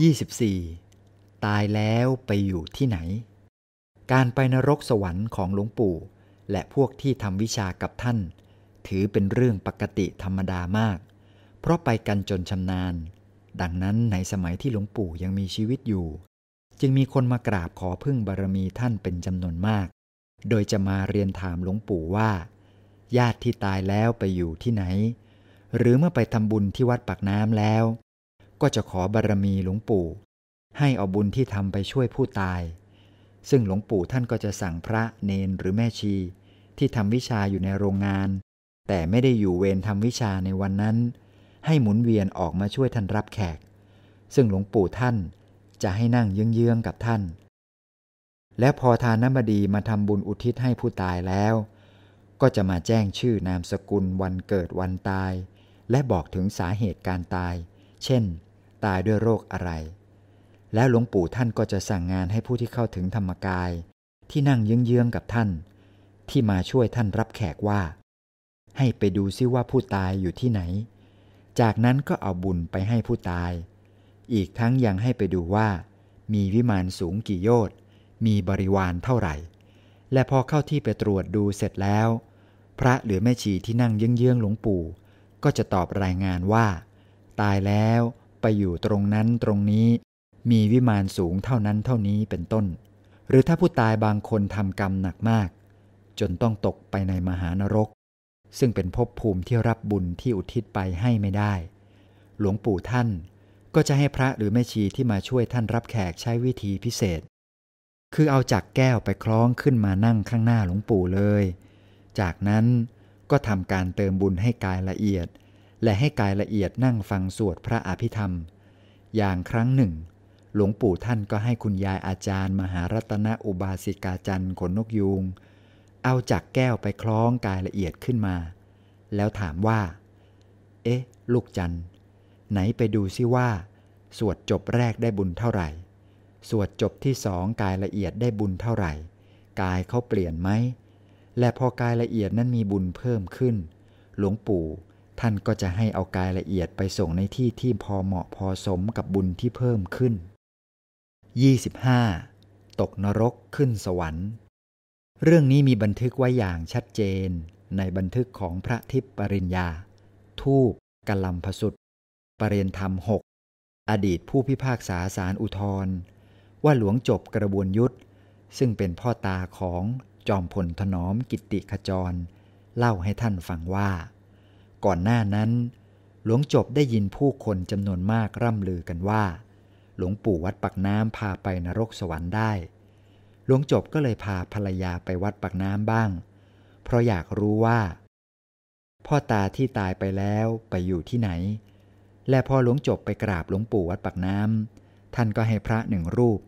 24. ตายแล้วไปอยู่ที่ไหน การไปนรกสวรรค์ของหลวงปู่ และพวกที่ทำวิชากับท่าน ถือเป็นเรื่องปกติธรรมดามาก เพราะไปกันจนชำนาญ ดังนั้นในสมัยที่หลวงปู่ยังมีชีวิตอยู่ จึงมีคนมากราบขอพึ่งบารมีท่านเป็นจำนวนมาก โดยจะมาเรียนถามหลวงปู่ว่า ญาติที่ตายแล้วไปอยู่ที่ไหน หรือเมื่อไปทำบุญที่วัดปากน้ำแล้ว ก็จะขอบารมีหลวงปู่ ให้เอาบุญที่ทำไปช่วยผู้ตาย ซึ่งหลวงปู่ท่านก็จะสั่งพระเนนหรือแม่ชี ที่ทำวิชาอยู่ในโรงงาน แต่ไม่ได้อยู่เวรทำวิชาในวันนั้น ให้หมุนเวียนออกมาช่วยท่านรับแขก ซึ่งหลวงปู่ท่านจะให้นั่งเยื้องๆกับท่าน และพอทานบดีมาทำบุญอุทิศให้ผู้ตายแล้ว ก็จะมาแจ้งชื่อนามสกุลวันเกิดวันตาย และบอกถึงสาเหตุการตาย เช่น ตายด้วยโรคอะไร แล้วหลวงปู่ท่านก็จะสั่งงานให้ผู้ที่เข้าถึงธรรมกาย ที่นั่งเยื้องๆกับท่าน ที่มาช่วยท่านรับแขกว่า ให้ไปดูซิว่าผู้ตายอยู่ที่ไหน จากนั้นก็เอาบุญไปให้ผู้ตาย อีกทั้งยังให้ไปดูว่า มีวิมานสูงกี่โยชน์มีบริวารเท่าไหร่ และพอเข้าที่ไปตรวจดูเสร็จแล้ว พระหรือแม่ชีที่นั่งเยื้องๆหลวงปู่ ก็จะตอบรายงานว่า ตายแล้ว ไปอยู่ตรงนั้นตรงนี้ มีวิมานสูงเท่านั้นเท่านี้เป็นต้น หรือถ้าผู้ตายบางคนทำกรรมหนักมาก จนต้องตกไปในมหานรก ซึ่งเป็นภพภูมิที่รับบุญที่อุทิศไปให้ไม่ได้ หลวงปู่ท่านก็จะให้พระหรือแม่ชีที่มาช่วยท่านรับแขกใช้วิธีพิเศษ คือเอาจักแก้วไปคล้องขึ้นมานั่งข้างหน้าหลวงปู่เลย จากนั้นก็ทำการเติมบุญให้กายละเอียด และให้กายละเอียดนั่งฟังสวดพระอภิธรรม อย่างครั้งหนึ่ง หลวงปู่ท่านก็ให้คุณยายอาจารย์ มหารัตนอุบาสิกาจันทร์ขนนกยูงเอาจักแก้วไปคล้องกายละเอียดขึ้นมา แล้วถามว่า เอ๊ะ ลูกจันทร์ไหนไปดูซิว่า สวดจบแรกได้บุญเท่าไหร่ สวดจบที่สองกายละเอียดได้บุญเท่าไหร่ กายเขาเปลี่ยนไหม และพอกายละเอียดนั้นมีบุญเพิ่มขึ้น หลวงปู่ ท่านก็จะให้เอากายละเอียดไปส่งในที่ที่พอเหมาะพอสมกับบุญที่เพิ่มขึ้น 25. ตกนรกขึ้นสวรรค์ เรื่องนี้มีบันทึกไว้อย่างชัดเจน ในบันทึกของพระทิพปริญญา ทูปกลัมพสุดปรริยนธรรมหกอดีตผู้พิพากษาสารอุทธรว่าหลวงจบกระบวนยุทธซึ่งเป็นพ่อตาของจอมพลถนอมกิติขจร เล่าให้ท่านฟังว่า ก่อนหน้านั้น หลวงจบได้ยินผู้คนจำนวนมากร่ำลือกันว่า หลวงปู่วัดปักน้ำพาไปนรกสวรรค์ได้ หลวงจบก็เลยพาภรรยาไปวัดปักน้ำบ้าง เพราะอยากรู้ว่า พ่อตาที่ตายไปแล้วไปอยู่ที่ไหน และพอหลวงจบไปกราบหลวงปู่วัดปักน้ำท่านก็ให้พระหนึ่งรูป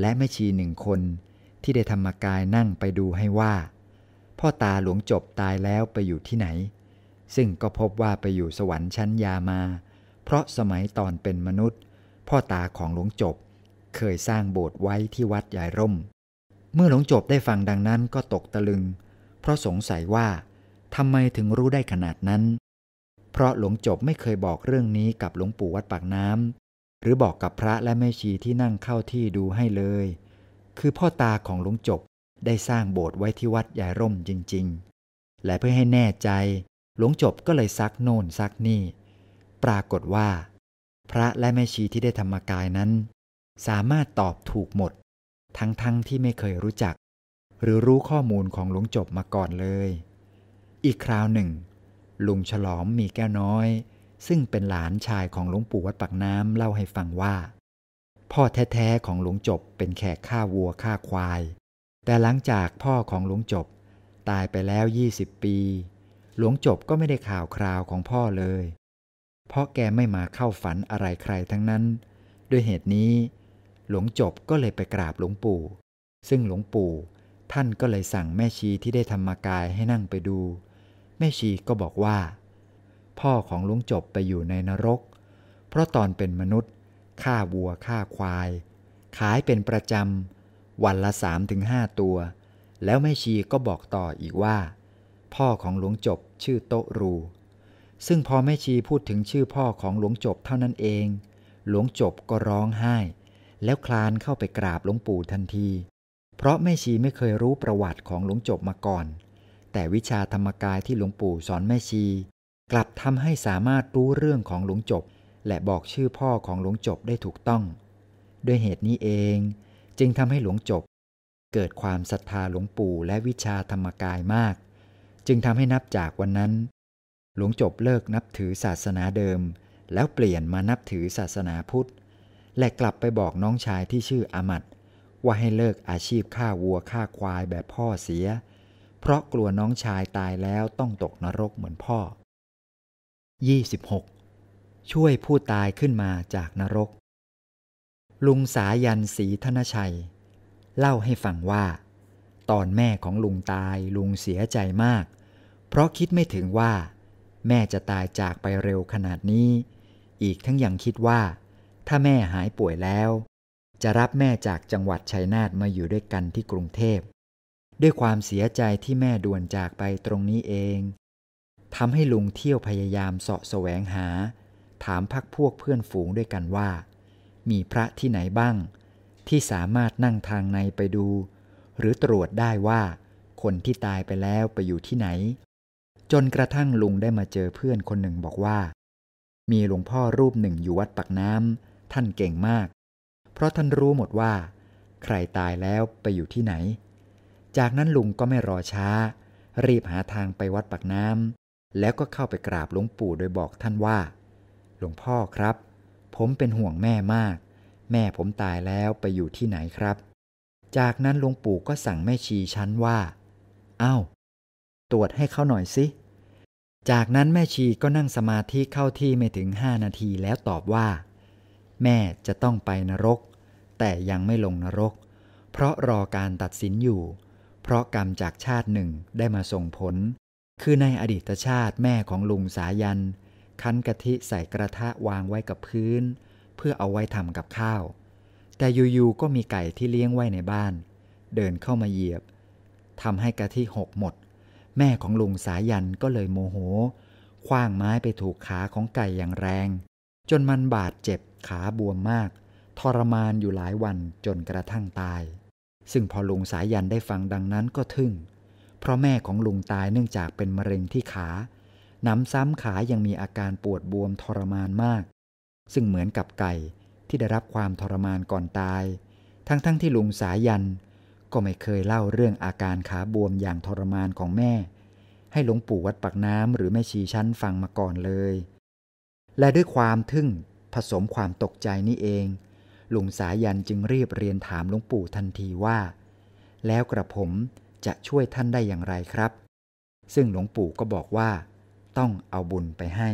และแม่ชีหนึ่งคนที่ได้ธรรมกายนั่งไปดูให้ว่า พ่อตาหลวงจบตายแล้วไปอยู่ที่ไหน ซึ่งก็พบว่าไปอยู่สวรรค์ชั้นยามา เพราะสมัยตอนเป็นมนุษย์ พ่อตาของหลวงจบ เคยสร้างโบสถ์ไว้ที่วัดยายร่ม เมื่อหลวงจบได้ฟังดังนั้นก็ตกตะลึง เพราะสงสัยว่าทำไมถึงรู้ได้ขนาดนั้น เพราะหลวงจบไม่เคยบอกเรื่องนี้กับหลวงปู่วัดปากน้ำหรือบอกกับพระและแม่ชีที่นั่งเข้าที่ดูให้เลย คือพ่อตาของหลวงจบได้สร้างโบสถ์ไว้ที่วัดยายร่มจริง ๆ และเพื่อให้แน่ใจ ลวงจบก็เลยซักโน่นซักนี่ ปรากฏว่า พระและแม่ชีที่ได้ธรรมกายนั้น สามารถตอบถูกหมด ทั้งๆทที่ไม่เคยรู้จัก หรือรู้ข้อมูลของหลวงจบมาก่อนเลย อีกคราวหนึ่ง ลุงฉลอมมีแก้วน้อย ซึ่งเป็นหลานชายของหลวงปู่วัดปากน้ำเล่าให้ฟังว่า พ่อแท้ๆของหลวงจบเป็นแขกฆ่าวัวฆ่าควาย แต่หลังจากพ่อของหลวงจบตายไปแล้ว 20 ปี หลวงจบก็ไม่ได้ข่าวคราวของพ่อเลย เพราะแกไม่มาเข้าฝันอะไรใครทั้งนั้น ด้วยเหตุนี้ หลวงจบก็เลยไปกราบหลวงปู่ ซึ่งหลวงปู่ ท่านก็เลยสั่งแม่ชีที่ได้ธรรมกายให้นั่งไปดู แม่ชีก็บอกว่า พ่อของหลวงจบไปอยู่ในนรก เพราะตอนเป็นมนุษย์ฆ่าวัวฆ่าควาย ขายเป็นประจำวันละสามถึงห้าตัว แล้วแม่ชีก็บอกต่ออีกว่า พ่อของหลวงจบชื่อโตรู ซึ่งพอแม่ชีพูดถึงชื่อพ่อของหลวงจบเท่านั้นเอง หลวงจบก็ร้องไห้ แล้วคลานเข้าไปกราบหลวงปู่ทันที เพราะแม่ชีไม่เคยรู้ประวัติของหลวงจบมาก่อน แต่วิชาธรรมกายที่หลวงปู่สอนแม่ชี กลับทำให้สามารถรู้เรื่องของหลวงจบ และบอกชื่อพ่อของหลวงจบได้ถูกต้องด้วยเหตุนี้เอง จึงทำให้หลวงจบ เกิดความศรัทธาหลวงปู่และวิชาธรรมกายมาก จึงทำให้นับจากวันนั้น หลวงจบเลิกนับถือศาสนาเดิม แล้วเปลี่ยนมานับถือศาสนาพุทธ และกลับไปบอกน้องชายที่ชื่ออามัดว่าให้เลิกอาชีพฆ่าวัวฆ่าควายแบบพ่อเสีย เพราะกลัวน้องชายตายแล้วต้องตกนรกเหมือนพ่อ 26. ช่วยผู้ตายขึ้นมาจากนรก ลุงสายันศรีธนชัย เล่าให้ฟังว่า ตอนแม่ของลุงตายลุงเสียใจมาก เพราะคิดไม่ถึงว่า แม่จะตายจากไปเร็วขนาดนี้ อีกทั้งยังคิดว่า ถ้าแม่หายป่วยแล้ว จะรับแม่จากจังหวัดชัยนาทมาอยู่ด้วยกันที่กรุงเทพ ด้วยความเสียใจที่แม่ด่วนจากไปตรงนี้เองทำให้ลุงเที่ยวพยายามเสาะแสวงหา ถามพักพวกเพื่อนฝูงด้วยกันว่า มีพระที่ไหนบ้าง ที่สามารถนั่งทางในไปดู หรือตรวจได้ว่า คนที่ตายไปแล้วไปอยู่ที่ไหน จนกระทั่งลุงได้มาเจอเพื่อนคนหนึ่งบอกว่า มีหลวงพ่อรูปหนึ่งอยู่วัดปักน้ำท่านเก่งมาก เพราะท่านรู้หมดว่า ใครตายแล้วไปอยู่ที่ไหน จากนั้นลุงก็ไม่รอช้า รีบหาทางไปวัดปักน้ำแล้วก็เข้าไปกราบหลวงปู่โดยบอกท่านว่า หลวงพ่อครับ ผมเป็นห่วงแม่มาก แม่ผมตายแล้วไปอยู่ที่ไหนครับ จากนั้นหลวงปู่ก็สั่งแม่ชีชั้นว่า เอา้า ตรวจให้เขาหน่อยสิ จากนั้นแม่ชีก็นั่งสมาธิเข้าที่ไม่ถึงห้านาทีแล้วตอบว่า แม่จะต้องไปนรก แต่ยังไม่ลงนรก เพราะรอการตัดสินอยู่ เพราะกรรมจากชาติหนึ่งได้มาส่งผล คือในอดีตชาติแม่ของลุงสายัน คั้นกะทิใส่กระทะวางไว้กับพื้น เพื่อเอาไว้ทำกับข้าว แต่อยู่ๆก็มีไก่ที่เลี้ยงไว้ในบ้าน เดินเข้ามาเหยียบทำให้กะทิหกหมด แม่ของลุงสายันก็เลยโมโหคว้างไม้ไปถูกขาของไก่อย่างแรง จนมันบาดเจ็บขาบวมมาก ทรมานอยู่หลายวันจนกระทั่งตาย ซึ่งพอลุงสายันได้ฟังดังนั้นก็ทึ่ง เพราะแม่ของลุงตายเนื่องจากเป็นมะเร็งที่ขาน้ำซ้ำขายังมีอาการปวดบวมทรมานมาก ซึ่งเหมือนกับไก่ ที่ได้รับความทรมานก่อนตาย ทั้งๆทที่ลุงสายัน ก็ไม่เคยเล่าเรื่องอาการขาบวมอย่างทรมานของแม่ ให้หลวงปู่วัดปักน้ำหรือแม่ชีชั้นฟังมาก่อนเลย และด้วยความทึ่งผสมความตกใจนี่เองลุงสายันจึงรีบเรียนถามหลวงปู่ทันทีว่า แล้วกระผมจะช่วยท่านได้อย่างไรครับ ซึ่งหลวงปู่ก็บอกว่า ต้องเอาบุญไปให้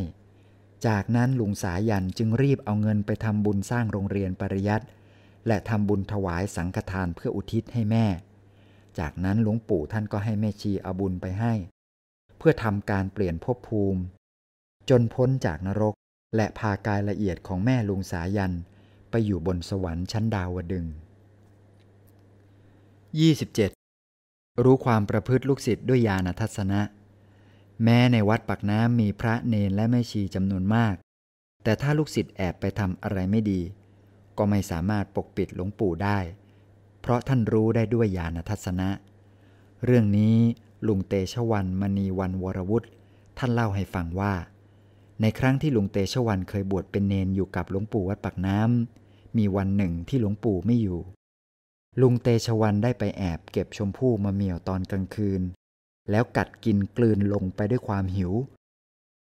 จากนั้นลุงสายันจึงรีบเอาเงินไปทำบุญสร้างโรงเรียนปริยัติและทำบุญถวายสังฆทานเพื่ออุทิศให้แม่ จากนั้นหลวงปู่ท่านก็ให้แม่ชีเอาบุญไปให้ เพื่อทำการเปลี่ยนภพภูมิ จนพ้นจากนรกและพากายละเอียดของแม่ลุงสายัน ไปอยู่บนสวรรค์ชั้นดาวดึง 27 รู้ความประพฤติลูกศิษย์ด้วยญาณทัศนะ แม้ในวัดปักน้ำมีพระเนนและแม่ชีจำนวนมาก แต่ถ้าลูกศิษย์แอบไปทำอะไรไม่ดี ก็ไม่สามารถปกปิดหลวงปู่ได้ เพราะท่านรู้ได้ด้วยญาณทัศนะ เรื่องนี้ลุงเตชวันมณีวันวรวุฒิท่านเล่าให้ฟังว่า ในครั้งที่ลุงเตชวันเคยบวชเป็นเนนอยู่กับหลวงปู่วัดปักน้ำมีวันหนึ่งที่หลวงปู่ไม่อยู่ ลุงเตชวันได้ไปแอบเก็บชมพู่มาเมี่ยวตอนกลางคืน แล้วกัดกินกลืนลงไปด้วยความหิว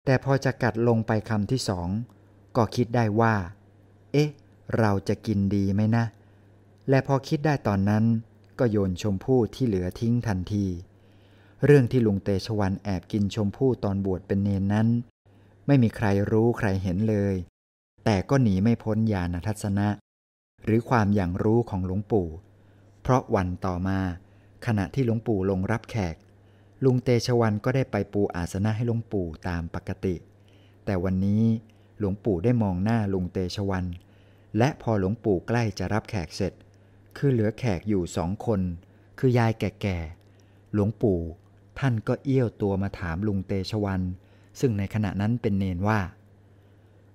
แต่พอจะกัดลงไปคำที่สอง ก็คิดได้ว่า เอ๊ะ เราจะกินดีไหมนะ และพอคิดได้ตอนนั้น ก็โยนชมพู่ที่เหลือทิ้งทันที เรื่องที่ลุงเตชวันแอบกินชมพู่ตอนบวชเป็นเนนนั้น ไม่มีใครรู้ใครเห็นเลย แต่ก็หนีไม่พ้นญาณทัศนะ หรือความอย่างรู้ของหลวงปู่ เพราะวันต่อมา ขณะที่หลวงปู่ลงรับแขก ลุงเตชวันก็ได้ไปปูอาสนะให้หลวงปู่ตามปกติ แต่วันนี้หลวงปู่ได้มองหน้าลุงเตชวัน และพอหลวงปู่ใกล้จะรับแขกเสร็จ คือเหลือแขกอยู่สองคน คือยายแก่ๆ หลวงปู่ท่านก็เอี้ยวตัวมาถามลุงเตชวัน ซึ่งในขณะนั้นเป็นเนนว่า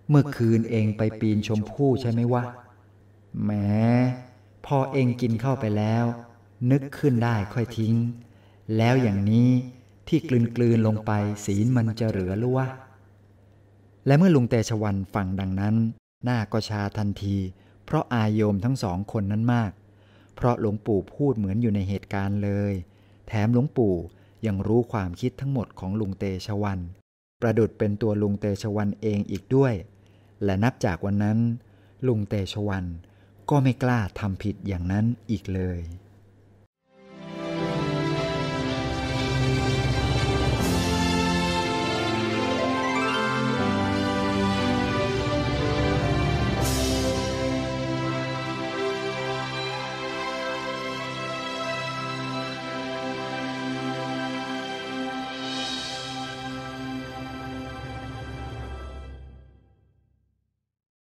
เมื่อคืนเองไปปีนชมพู่ใช่ไหมวะแหมพอเองกินเข้าไปแล้ว นึกขึ้นได้ค่อยทิ้ง แล้วอย่างนี้ที่กลืนกลืนลงไปศีลมันจะเหลือหรือวะ และเมื่อลุงเตชวันฟังดังนั้น หน้าก็ชาทันที เพราะอายโยมทั้งสองคนนั้นมาก เพราะหลวงปู่พูดเหมือนอยู่ในเหตุการณ์เลย แถมหลวงปู่ยังรู้ความคิดทั้งหมดของลุงเตชวัน ประดุดเป็นตัวลุงเตชวันเองอีกด้วย และนับจากวันนั้น ลุงเตชวันก็ไม่กล้าทำผิดอย่างนั้นอีกเลย